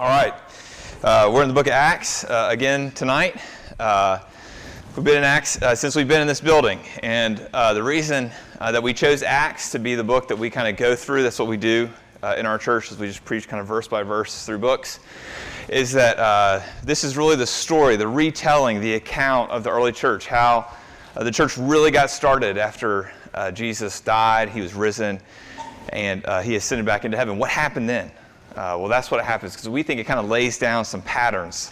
All right. Uh, we're in the book of Acts uh, again tonight. Uh, we've been in Acts uh, since we've been in this building. And uh, the reason uh, that we chose Acts to be the book that we kind of go through, that's what we do in our church, is we just preach kind of verse by verse through books, is that this is really the story, the retelling, the account of the early church, how the church really got started after Jesus died, he was risen, and he ascended back into heaven. What happened then? Uh, well, that's what happens because we think it kind of lays down some patterns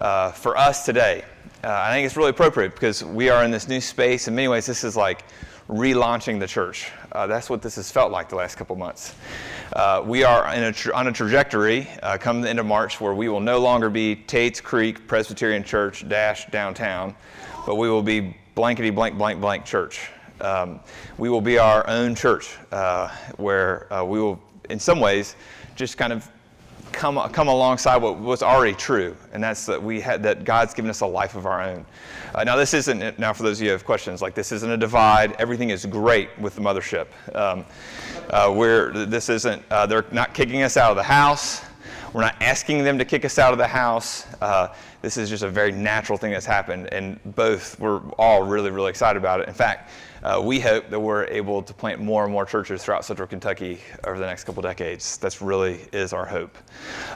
uh, for us today. Uh, I think it's really appropriate because we are in this new space. In many ways, this is like relaunching the church. Uh, that's what this has felt like the last couple months. Uh, we are a tra- on a trajectory uh, come the end of March where we will no longer be Tate's Creek Presbyterian Church dash downtown, but we will be blankety blank blank blank church. Um, we will be our own church where we will, in some ways, just kind of come, come alongside what was already true, and that's that we had that God's given us a life of our own. Uh, now, this isn't now for those of you who have questions. Like this isn't a divide. Everything is great with the mothership. Um, uh, where this isn't. Uh, they're not kicking us out of the house. We're not asking them to kick us out of the house. Uh, this is just a very natural thing that's happened, and both we're all really, really excited about it. In fact, uh, we hope that we're able to plant more and more churches throughout central Kentucky over the next couple decades. That's really is our hope.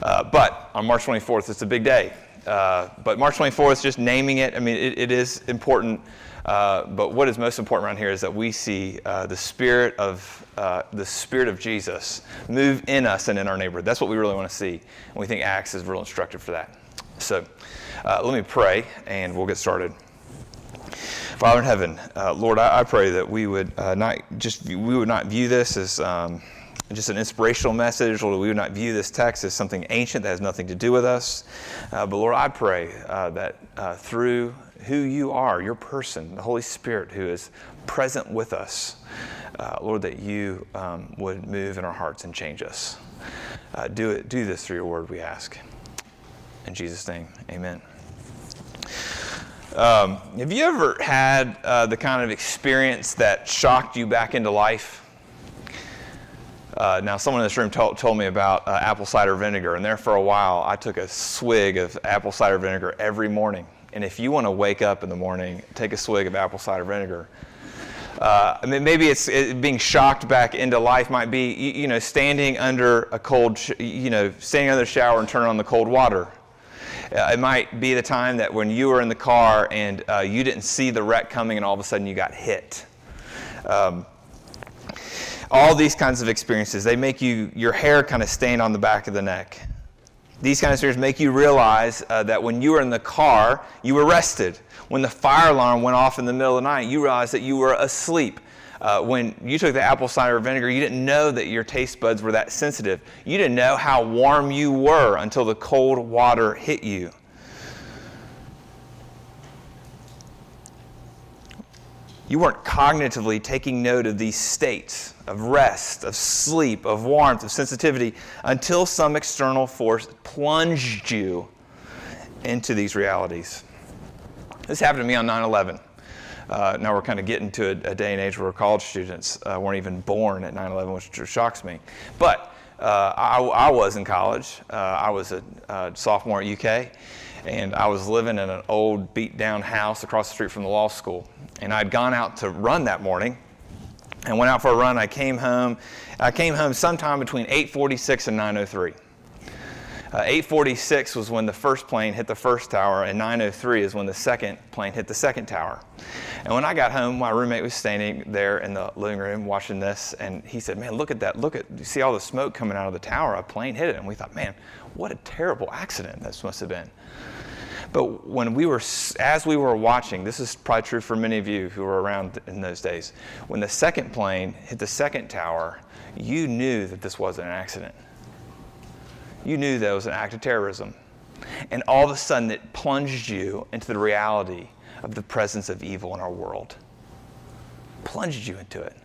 Uh, but on March 24th, it's a big day. Uh, but March 24th, just naming it, I mean, it, it is important. Uh, but what is most important around here is that we see uh, the spirit of uh, the spirit of Jesus move in us and in our neighborhood. That's what we really want to see, and we think Acts is real instructive for that. So, let me pray, and we'll get started. Father in heaven, uh, Lord, I, I, pray that we would uh, not just we would not view this as um, just an inspirational message, Lord, we would not view this text as something ancient that has nothing to do with us. Uh, but Lord, I pray uh, that uh, through who you are, your person, the Holy Spirit who is present with us, uh, Lord, that you um, would move in our hearts and change us. do it. Do this through your word, we ask. In Jesus' name, Amen. Um, have you ever had uh, the kind of experience that shocked you back into life? Uh, now, someone in this room told, told me about uh, apple cider vinegar, and there for a while I took a swig of apple cider vinegar every morning. And if you want to wake up in the morning, take a swig of apple cider vinegar. Uh, I mean, maybe it's it, being shocked back into life might be, you, you know, standing under a cold, sh- you know, standing under the shower and turning on the cold water uh, it might be the time that when you were in the car and uh, you didn't see the wreck coming and all of a sudden you got hit. Um, all these kinds of experiences, they make you, your hair kind of stand on the back of the neck. These kind of experiences make you realize uh, that when you were in the car, you were rested. When the fire alarm went off in the middle of the night, you realized that you were asleep. Uh, when you took the apple cider vinegar, you didn't know that your taste buds were that sensitive. You didn't know how warm you were until the cold water hit you. You weren't cognitively taking note of these states of rest, of sleep, of warmth, of sensitivity until some external force plunged you into these realities. This happened to me on 9 11. Uh, now we're kind of getting to a, a, day and age where college students uh, weren't even born at 9 11, which shocks me. But uh, I, I, was in college. Uh, I was a, a, sophomore at UK, and I was living in an old, beat down house across the street from the law school. And I'd gone out to run that morning and went out for a run. I came home. I came home sometime between 8:46 and 9:03. Uh, 846 was when the first plane hit the first tower, and 903 is when the second plane hit the second tower. And when I got home, my roommate was standing there in the living room watching this, and he said, Man, look at that. Look at, you see all the smoke coming out of the tower? A plane hit it. And we thought, Man, what a terrible accident this must have been. But when we were, as we were watching, this is probably true for many of you who were around in those days, when the second plane hit the second tower, you knew that this wasn't an accident you knew that was an act of terrorism. And all of a sudden, it plunged you into the reality of the presence of evil in our world. Plunged you into it.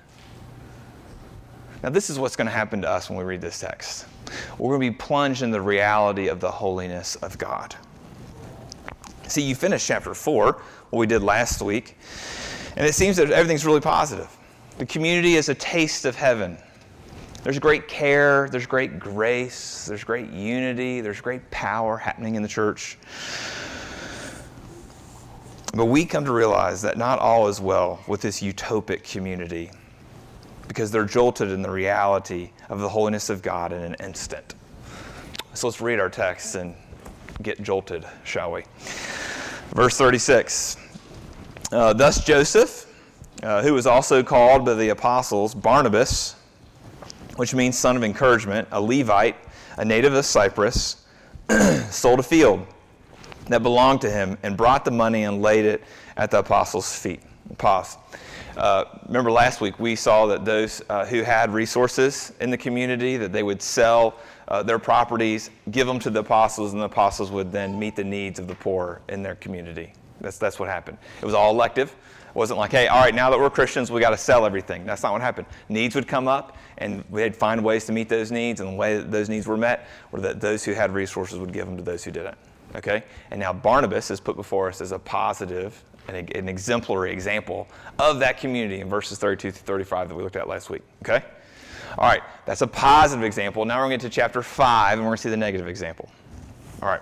Now, this is what's going to happen to us when we read this text. We're going to be plunged in the reality of the holiness of God. See, you finished chapter 4, what we did last week, and it seems that everything's really positive. The community is a taste of heaven. There's great care, there's great grace, there's great unity, there's great power happening in the church. But we come to realize that not all is well with this utopic community because they're jolted in the reality of the holiness of God in an instant. So let's read our text and get jolted, shall we? Verse 36 uh, Thus Joseph, uh, who was also called by the apostles Barnabas, which means son of encouragement, a Levite, a native of Cyprus, sold a field that belonged to him and brought the money and laid it at the apostles' feet. Pause. Uh, remember last week we saw that those uh, who had resources in the community that they would sell uh, their properties, give them to the apostles, and the apostles would then meet the needs of the poor in their community. That's that's what happened. It was all elective. Wasn't like, hey, all right, now that we're Christians, we got to sell everything. That's not what happened. Needs would come up, and we'd find ways to meet those needs, and the way that those needs were met were that those who had resources would give them to those who didn't. Okay? And now Barnabas is put before us as a positive and an exemplary example of that community in verses 32 to 35 that we looked at last week. Okay? All right, that's a positive example. Now we're going to get to chapter 5 and we're going to see the negative example. All right.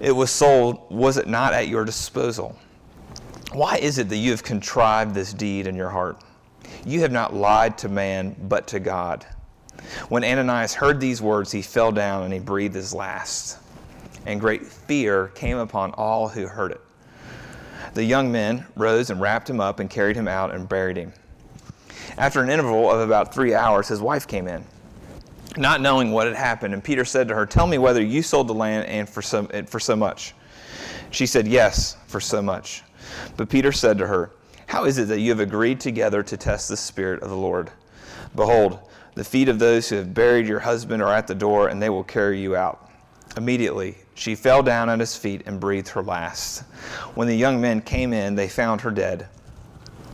it was sold, was it not at your disposal? Why is it that you have contrived this deed in your heart? You have not lied to man, but to God. When Ananias heard these words, he fell down and he breathed his last and great fear came upon all who heard it. The young men rose and wrapped him up and carried him out and buried him. After an interval of about three hours, his wife came in, not knowing what had happened. And Peter said to her, Tell me whether you sold the land and for so, and for so much. She said, Yes, for so much. But Peter said to her, How is it that you have agreed together to test the Spirit of the Lord? Behold, the feet of those who have buried your husband are at the door, and they will carry you out. Immediately, she fell down at his feet and breathed her last. When the young men came in, they found her dead.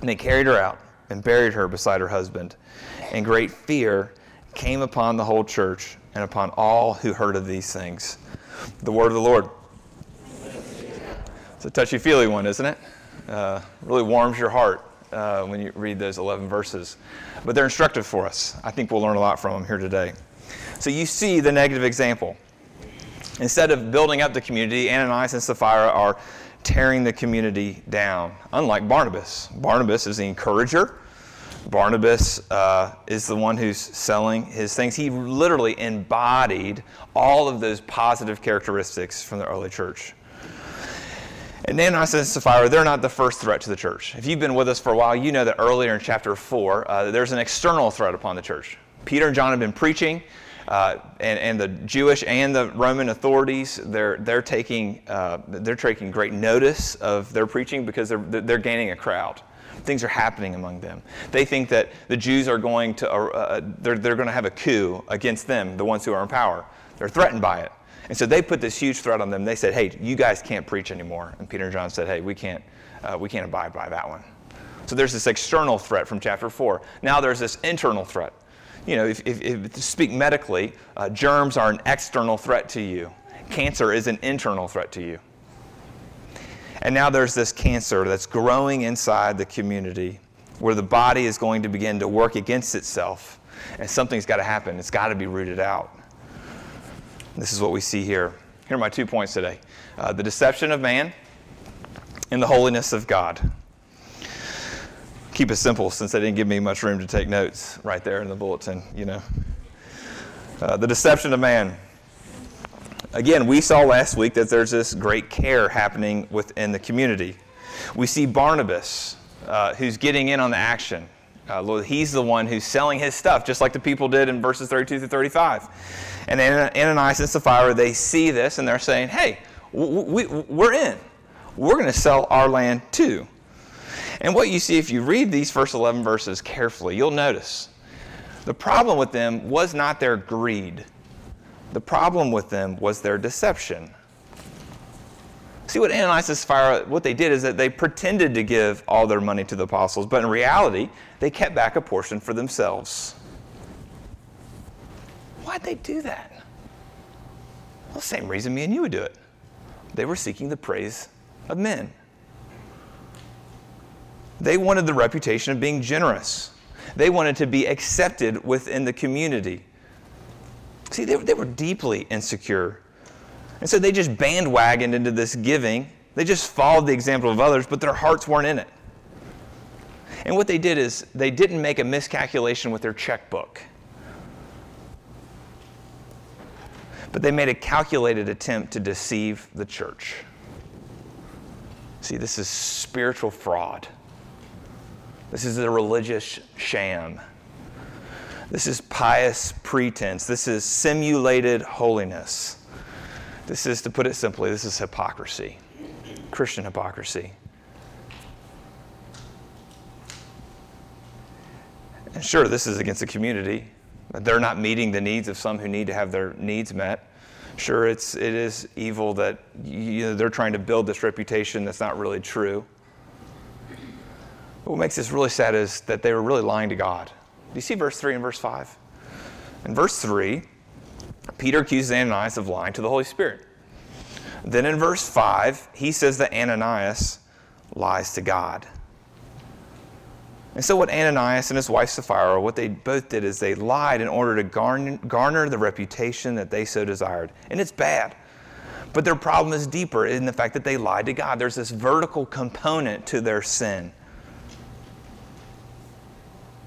And they carried her out and buried her beside her husband. And great fear came upon the whole church and upon all who heard of these things. The word of the Lord. It's a touchy feely one, isn't it? Uh, really warms your heart uh, when you read those 11 verses. But they're instructive for us. I think we'll learn a lot from them here today. So you see the negative example. Instead of building up the community, Ananias and Sapphira are tearing the community down, unlike Barnabas. Barnabas is the encourager. Barnabas uh, is the one who's selling his things. He literally embodied all of those positive characteristics from the early church. And Ananias and Sapphira, they're not the first threat to the church. If you've been with us for a while, you know that earlier in chapter 4, uh, there's an external threat upon the church. Peter and John have been preaching. Uh, and, and the Jewish and the Roman authorities, they're, they're, taking, uh, they're taking great notice of their preaching because they're, they're gaining a crowd. Things are happening among them. They think that the Jews are going to, uh, they're, they're going to have a coup against them, the ones who are in power. They're threatened by it. And so they put this huge threat on them. They said, hey, you guys can't preach anymore. And Peter and John said, hey, we can't, uh, we can't abide by that one. So there's this external threat from chapter 4. Now there's this internal threat you know, if, if, if to speak medically, uh, germs are an external threat to you. Cancer is an internal threat to you. And now there's this cancer that's growing inside the community where the body is going to begin to work against itself. And something's got to happen. It's got to be rooted out. This is what we see here. Here are my two points today uh, the deception of man and the holiness of God keep it simple since they didn't give me much room to take notes right there in the bulletin, you know. Uh, the deception of man. Again, we saw last week that there's this great care happening within the community. We see Barnabas, uh, who's getting in on the action. Uh, he's the one who's selling his stuff, just like the people did in verses 32 through 35. And Ananias and Sapphira, they see this and they're saying, hey, we, we're in. We're going to sell our land too. And what you see if you read these first 11 verses carefully, you'll notice the problem with them was not their greed. The problem with them was their deception. See what Ananias and Sapphira, what they did is that they pretended to give all their money to the apostles, but in reality, they kept back a portion for themselves. Why'd they do that? Well, same reason me and you would do it. They were seeking the praise of men. They wanted the reputation of being generous. They wanted to be accepted within the community. See, they, they were deeply insecure and so they just bandwagoned into this giving. They just followed the example of others, but their hearts weren't in it. And what they did is they didn't make a miscalculation with their checkbook. But they made a calculated attempt to deceive the church. See, this is spiritual fraud. This is a religious sham. This is pious pretense. This is simulated holiness. This is, to put it simply, this is hypocrisy, Christian hypocrisy. And sure, this is against the community. They're not meeting the needs of some who need to have their needs met. Sure, it's, it is evil that you know, they're trying to build this reputation that's not really true. But what makes this really sad is that they were really lying to God. Do you see verse 3 and verse 5? In verse 3, Peter accuses Ananias of lying to the Holy Spirit. Then in verse 5, he says that Ananias lies to God. And so, what Ananias and his wife Sapphira, what they both did is they lied in order to garner, garner the reputation that they so desired. And it's bad. But their problem is deeper in the fact that they lied to God. There's this vertical component to their sin.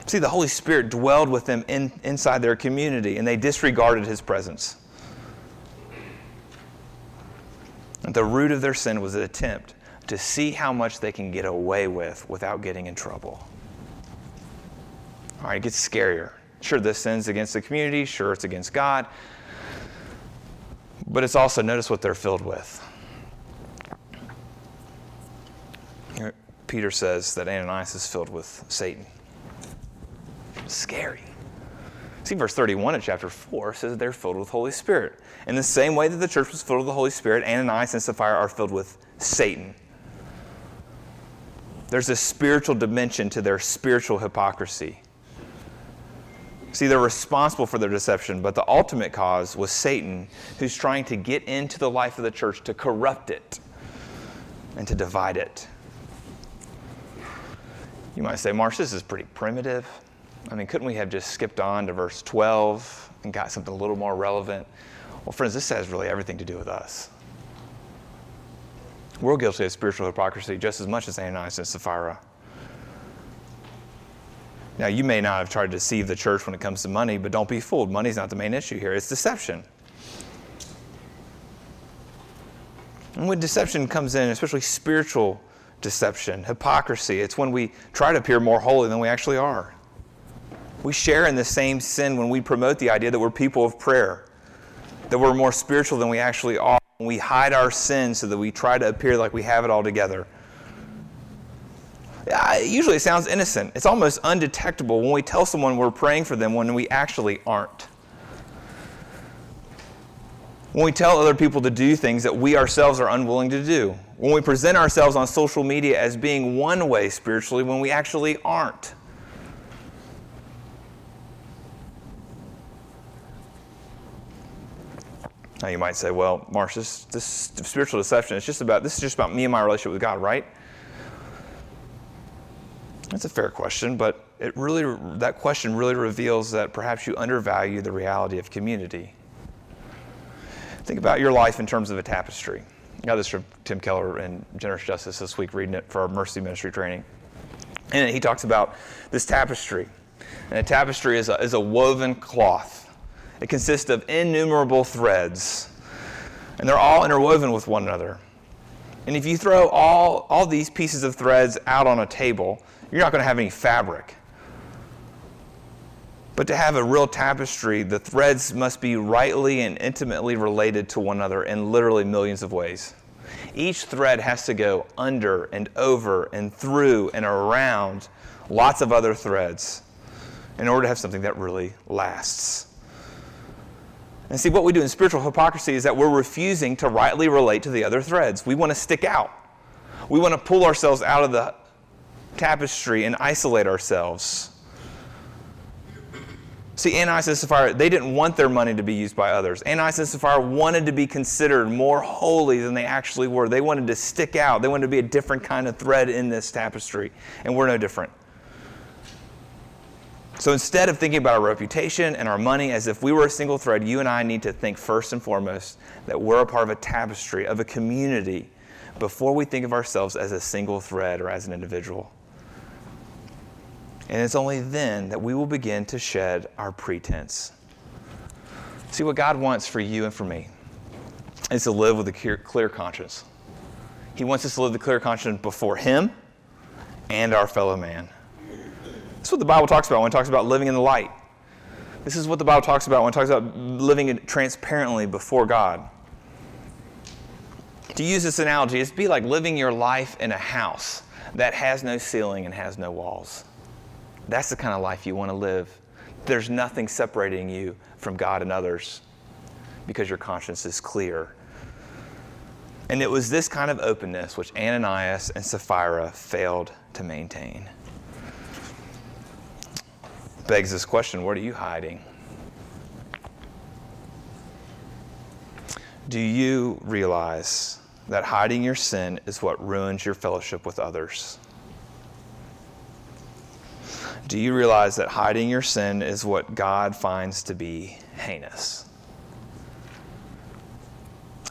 See, the Holy Spirit dwelled with them in, inside their community, and they disregarded his presence. And the root of their sin was an attempt to see how much they can get away with without getting in trouble. All right, it gets scarier. Sure, this sin's against the community. Sure, it's against God. But it's also, notice what they're filled with. Peter says that Ananias is filled with Satan. Scary. See, verse 31 of chapter 4 says they're filled with Holy Spirit. In the same way that the church was filled with the Holy Spirit, Ananias and Sapphira are filled with Satan. There's a spiritual dimension to their spiritual hypocrisy. See, they're responsible for their deception, but the ultimate cause was Satan, who's trying to get into the life of the church to corrupt it and to divide it. You might say, Marsh, this is pretty primitive. I mean, couldn't we have just skipped on to verse 12 and got something a little more relevant? Well, friends, this has really everything to do with us. We're guilty of spiritual hypocrisy just as much as Ananias and Sapphira. Now, you may not have tried to deceive the church when it comes to money, but don't be fooled. Money's not the main issue here, it's deception. And when deception comes in, especially spiritual deception, hypocrisy, it's when we try to appear more holy than we actually are. We share in the same sin when we promote the idea that we're people of prayer, that we're more spiritual than we actually are. We hide our sins so that we try to appear like we have it all together. Usually it sounds innocent. It's almost undetectable when we tell someone we're praying for them when we actually aren't. When we tell other people to do things that we ourselves are unwilling to do. When we present ourselves on social media as being one way spiritually when we actually aren't. Now you might say, well, Marsh, this, this spiritual deception, it's just about, this is just about me and my relationship with God, right? That's a fair question, but it really, that question really reveals that perhaps you undervalue the reality of community. Think about your life in terms of a tapestry. I got this from Tim Keller in Generous Justice this week, reading it for our mercy ministry training. And he talks about this tapestry. And a tapestry is a, is a woven cloth it consists of innumerable threads, and they're all interwoven with one another. And if you throw all, all these pieces of threads out on a table, you're not going to have any fabric. But to have a real tapestry, the threads must be rightly and intimately related to one another in literally millions of ways. Each thread has to go under and over and through and around lots of other threads in order to have something that really lasts. And see, what we do in spiritual hypocrisy is that we're refusing to rightly relate to the other threads. We want to stick out. We want to pull ourselves out of the tapestry and isolate ourselves. See, Ananias and Sapphira, they didn't want their money to be used by others. Ananias and Sapphira wanted to be considered more holy than they actually were. They wanted to stick out. They wanted to be a different kind of thread in this tapestry. And we're no different. So instead of thinking about our reputation and our money as if we were a single thread, you and I need to think first and foremost that we're a part of a tapestry, of a community, before we think of ourselves as a single thread or as an individual. And it's only then that we will begin to shed our pretense. See, what God wants for you and for me is to live with a clear conscience. He wants us to live a clear conscience before Him and our fellow man. That's what the Bible talks about when it talks about living in the light. This is what the Bible talks about when it talks about living transparently before God. To use this analogy, it's be like living your life in a house that has no ceiling and has no walls. That's the kind of life you want to live. There's nothing separating you from God and others because your conscience is clear. And it was this kind of openness which Ananias and Sapphira failed to maintain. Begs this question what are you hiding? Do you realize that hiding your sin is what ruins your fellowship with others? Do you realize that hiding your sin is what God finds to be heinous?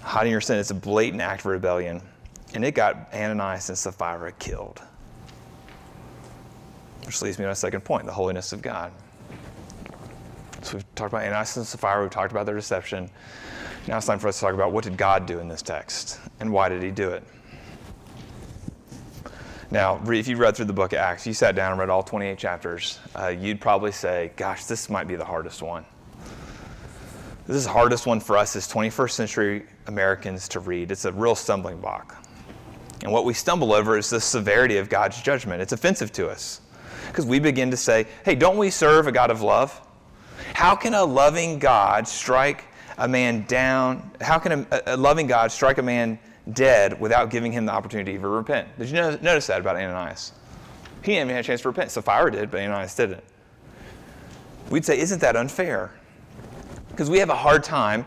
Hiding your sin is a blatant act of rebellion, and it got Ananias and Sapphira killed. Which leads me to my second point the holiness of God. So we've talked about Ananias and Sapphira, we've talked about their deception. Now it's time for us to talk about what did God do in this text, and why did he do it? Now, if you read through the book of Acts, you sat down and read all 28 chapters, uh, you'd probably say, gosh, this might be the hardest one. This is the hardest one for us as 21st century Americans to read. It's a real stumbling block. And what we stumble over is the severity of God's judgment. It's offensive to us because we begin to say, hey, don't we serve a God of love? How can a loving God strike a man down? How can a, a loving God strike a man dead without giving him the opportunity to repent. Did you notice that about Ananias? He didn't even have a chance to repent. Sapphira did, but Ananias didn't. We'd say, isn't that unfair? Because we have a hard time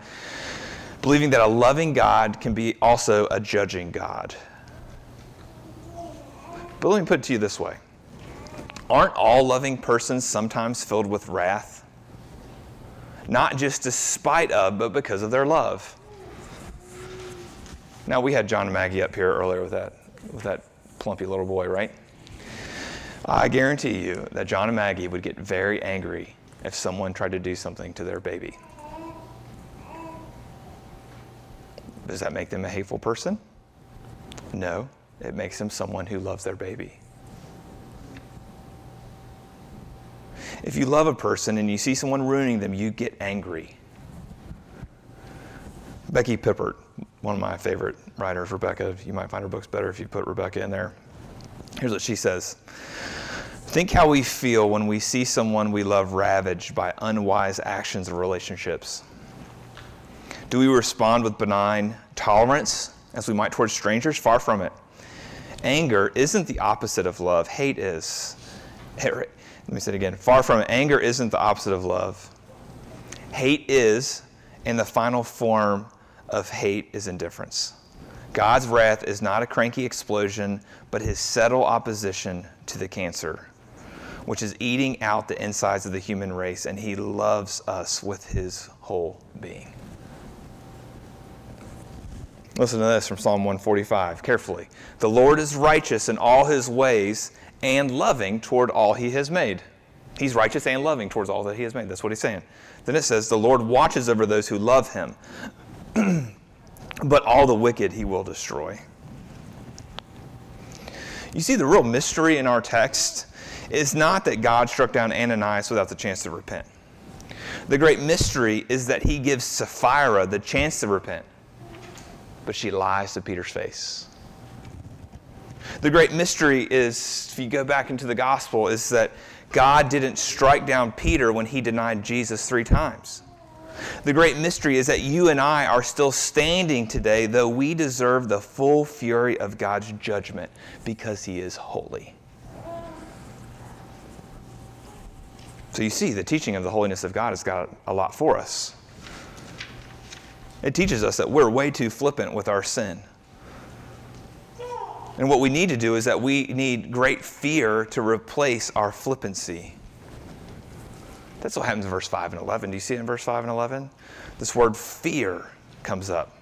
believing that a loving God can be also a judging God. But let me put it to you this way Aren't all loving persons sometimes filled with wrath? Not just despite of, but because of their love. Now, we had John and Maggie up here earlier with that, with that plumpy little boy, right? I guarantee you that John and Maggie would get very angry if someone tried to do something to their baby. Does that make them a hateful person? No, it makes them someone who loves their baby. If you love a person and you see someone ruining them, you get angry. Becky Pippert, one of my favorite writers, Rebecca. You might find her books better if you put Rebecca in there. Here's what she says Think how we feel when we see someone we love ravaged by unwise actions or relationships. Do we respond with benign tolerance as we might towards strangers? Far from it. Anger isn't the opposite of love, hate is. Let me say it again. Far from it. Anger isn't the opposite of love. Hate is, and the final form of hate is indifference. God's wrath is not a cranky explosion, but his subtle opposition to the cancer, which is eating out the insides of the human race, and he loves us with his whole being. Listen to this from Psalm 145 carefully. The Lord is righteous in all his ways and loving toward all he has made. He's righteous and loving towards all that he has made. That's what he's saying. Then it says, The Lord watches over those who love him but all the wicked he will destroy. You see, the real mystery in our text is not that God struck down Ananias without the chance to repent. The great mystery is that he gives Sapphira the chance to repent, but she lies to Peter's face. The great mystery is, if you go back into the gospel, is that God didn't strike down Peter when he denied Jesus three times. The great mystery is that you and I are still standing today, though we deserve the full fury of God's judgment because He is holy. So you see, the teaching of the holiness of God has got a lot for us. It teaches us that we're way too flippant with our sin. And what we need to do is that we need great fear to replace our flippancy. That's what happens in verse 5 and 11. Do you see it in verse 5 and 11? This word fear comes up.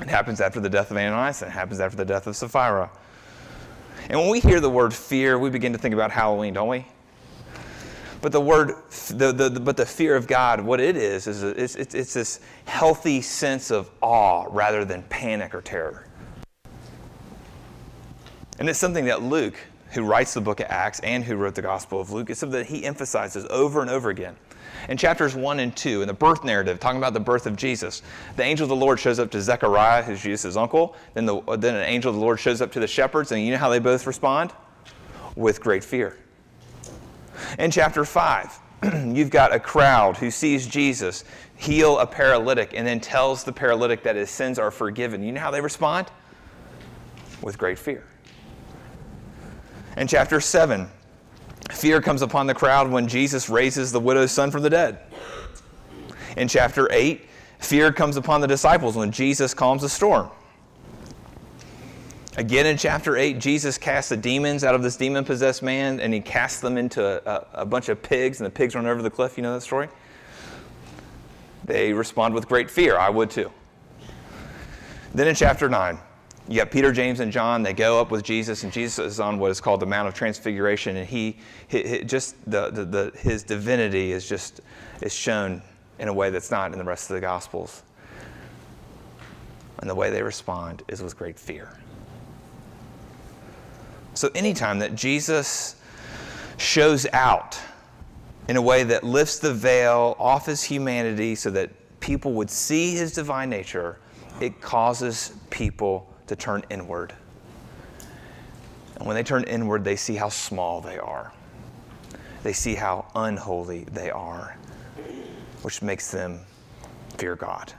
It happens after the death of Ananias and it happens after the death of Sapphira. And when we hear the word fear, we begin to think about Halloween, don't we? But the word, the, the, the, but the fear of God, what it is, is it's, it's, it's this healthy sense of awe rather than panic or terror. And it's something that Luke, who writes the book of Acts and who wrote the Gospel of Luke, it's something that he emphasizes over and over again. In chapters 1 and 2, in the birth narrative, talking about the birth of Jesus, the angel of the Lord shows up to Zechariah, who's Jesus' uncle. Then, the, then an angel of the Lord shows up to the shepherds, and you know how they both respond? With great fear. In chapter 5, you've got a crowd who sees Jesus heal a paralytic and then tells the paralytic that his sins are forgiven. You know how they respond? With great fear. In chapter 7, fear comes upon the crowd when Jesus raises the widow's son from the dead. In chapter 8, fear comes upon the disciples when Jesus calms the storm. Again in chapter 8, Jesus casts the demons out of this demon possessed man and he casts them into a, a, bunch of pigs, and the pigs run over the cliff. You know that story? They respond with great fear. I would too. Then in chapter 9, you got Peter, James, and John. They go up with Jesus, and Jesus is on what is called the Mount of Transfiguration, and he, he, he just the, the, the, his divinity is just is shown in a way that's not in the rest of the Gospels. And the way they respond is with great fear. So, anytime that Jesus shows out in a way that lifts the veil off his humanity so that people would see his divine nature, it causes people to turn inward. And when they turn inward, they see how small they are. They see how unholy they are, which makes them fear God.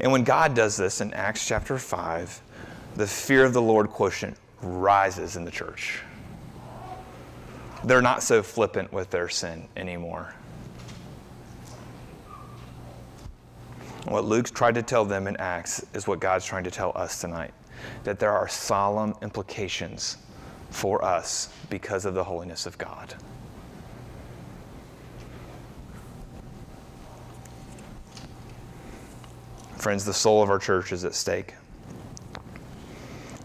And when God does this in Acts chapter 5, the fear of the Lord quotient rises in the church. They're not so flippant with their sin anymore. What Luke's tried to tell them in Acts is what God's trying to tell us tonight that there are solemn implications for us because of the holiness of God. Friends, the soul of our church is at stake.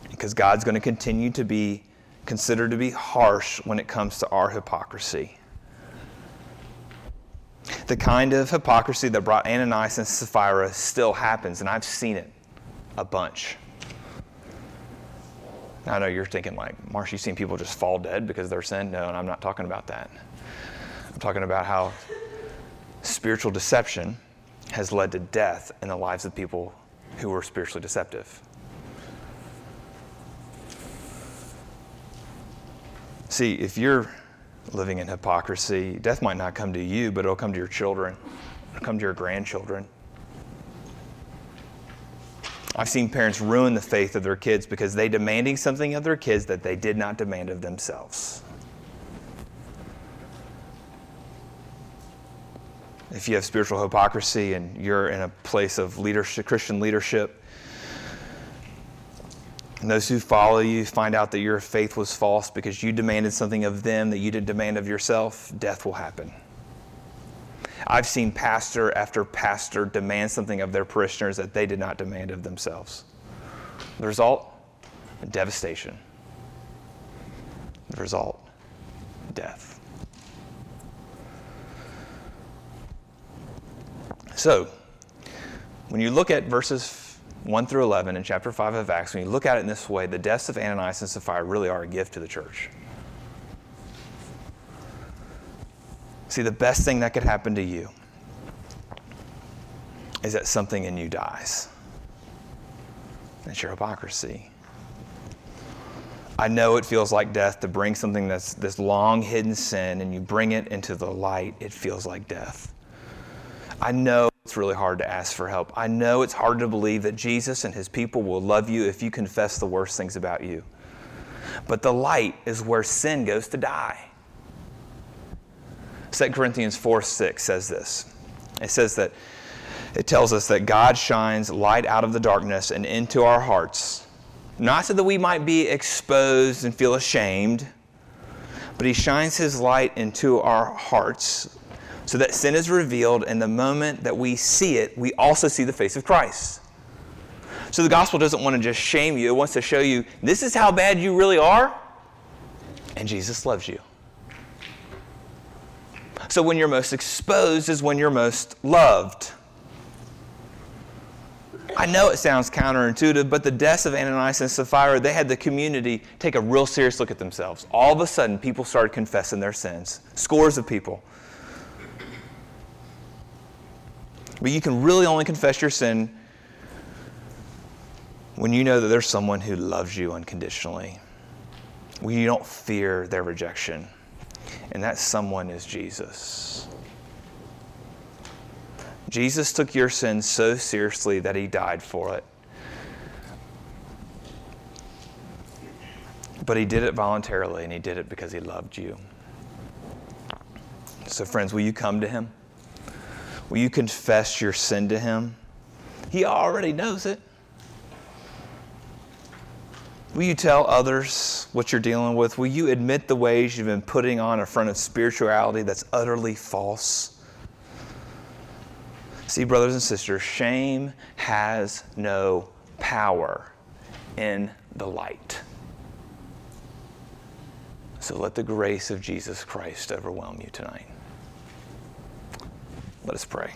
Because God's going to continue to be considered to be harsh when it comes to our hypocrisy. The kind of hypocrisy that brought Ananias and Sapphira still happens, and I've seen it a bunch. I know you're thinking, like, Marsh, you've seen people just fall dead because their sin. No, and I'm not talking about that. I'm talking about how spiritual deception has led to death in the lives of people who were spiritually deceptive. See, if you're living in hypocrisy, death might not come to you, but it'll come to your children, it'll come to your grandchildren. I've seen parents ruin the faith of their kids because they demanding something of their kids that they did not demand of themselves. if you have spiritual hypocrisy and you're in a place of leadership, Christian leadership, and those who follow you find out that your faith was false because you demanded something of them that you didn't demand of yourself, death will happen. I've seen pastor after pastor demand something of their parishioners that they did not demand of themselves. The result? Devastation. The result? Death. So, when you look at verses 1 through 11 in chapter 5 of Acts, when you look at it in this way, the deaths of Ananias and Sapphira really are a gift to the church. See, the best thing that could happen to you is that something in you dies. That's your hypocrisy. I know it feels like death to bring something that's this long hidden sin and you bring it into the light, it feels like death. I know it's really hard to ask for help. I know it's hard to believe that Jesus and his people will love you if you confess the worst things about you. But the light is where sin goes to die. 2 Corinthians 4 6 says this. It says that it tells us that God shines light out of the darkness and into our hearts, not so that we might be exposed and feel ashamed, but He shines His light into our hearts so that sin is revealed, and the moment that we see it, we also see the face of Christ. So the gospel doesn't want to just shame you, it wants to show you this is how bad you really are, and Jesus loves you. So when you're most exposed is when you're most loved. I know it sounds counterintuitive, but the deaths of Ananias and Sapphira, they had the community take a real serious look at themselves. All of a sudden, people started confessing their sins. Scores of people. But you can really only confess your sin when you know that there's someone who loves you unconditionally, when you don't fear their rejection, and that someone is Jesus. Jesus took your sin so seriously that he died for it. But he did it voluntarily, and he did it because he loved you. So, friends, will you come to him? Will you confess your sin to him? He already knows it. Will you tell others what you're dealing with? Will you admit the ways you've been putting on a front of spirituality that's utterly false? See, brothers and sisters, shame has no power in the light. So let the grace of Jesus Christ overwhelm you tonight. Let us pray.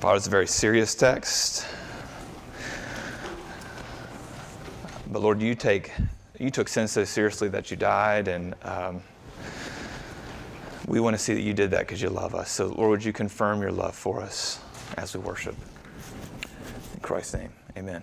Father, it's a very serious text. But Lord, you take you took sin so seriously that you died, and um, we want to see that you did that because you love us. So, Lord, would you confirm your love for us as we worship? In Christ's name, amen.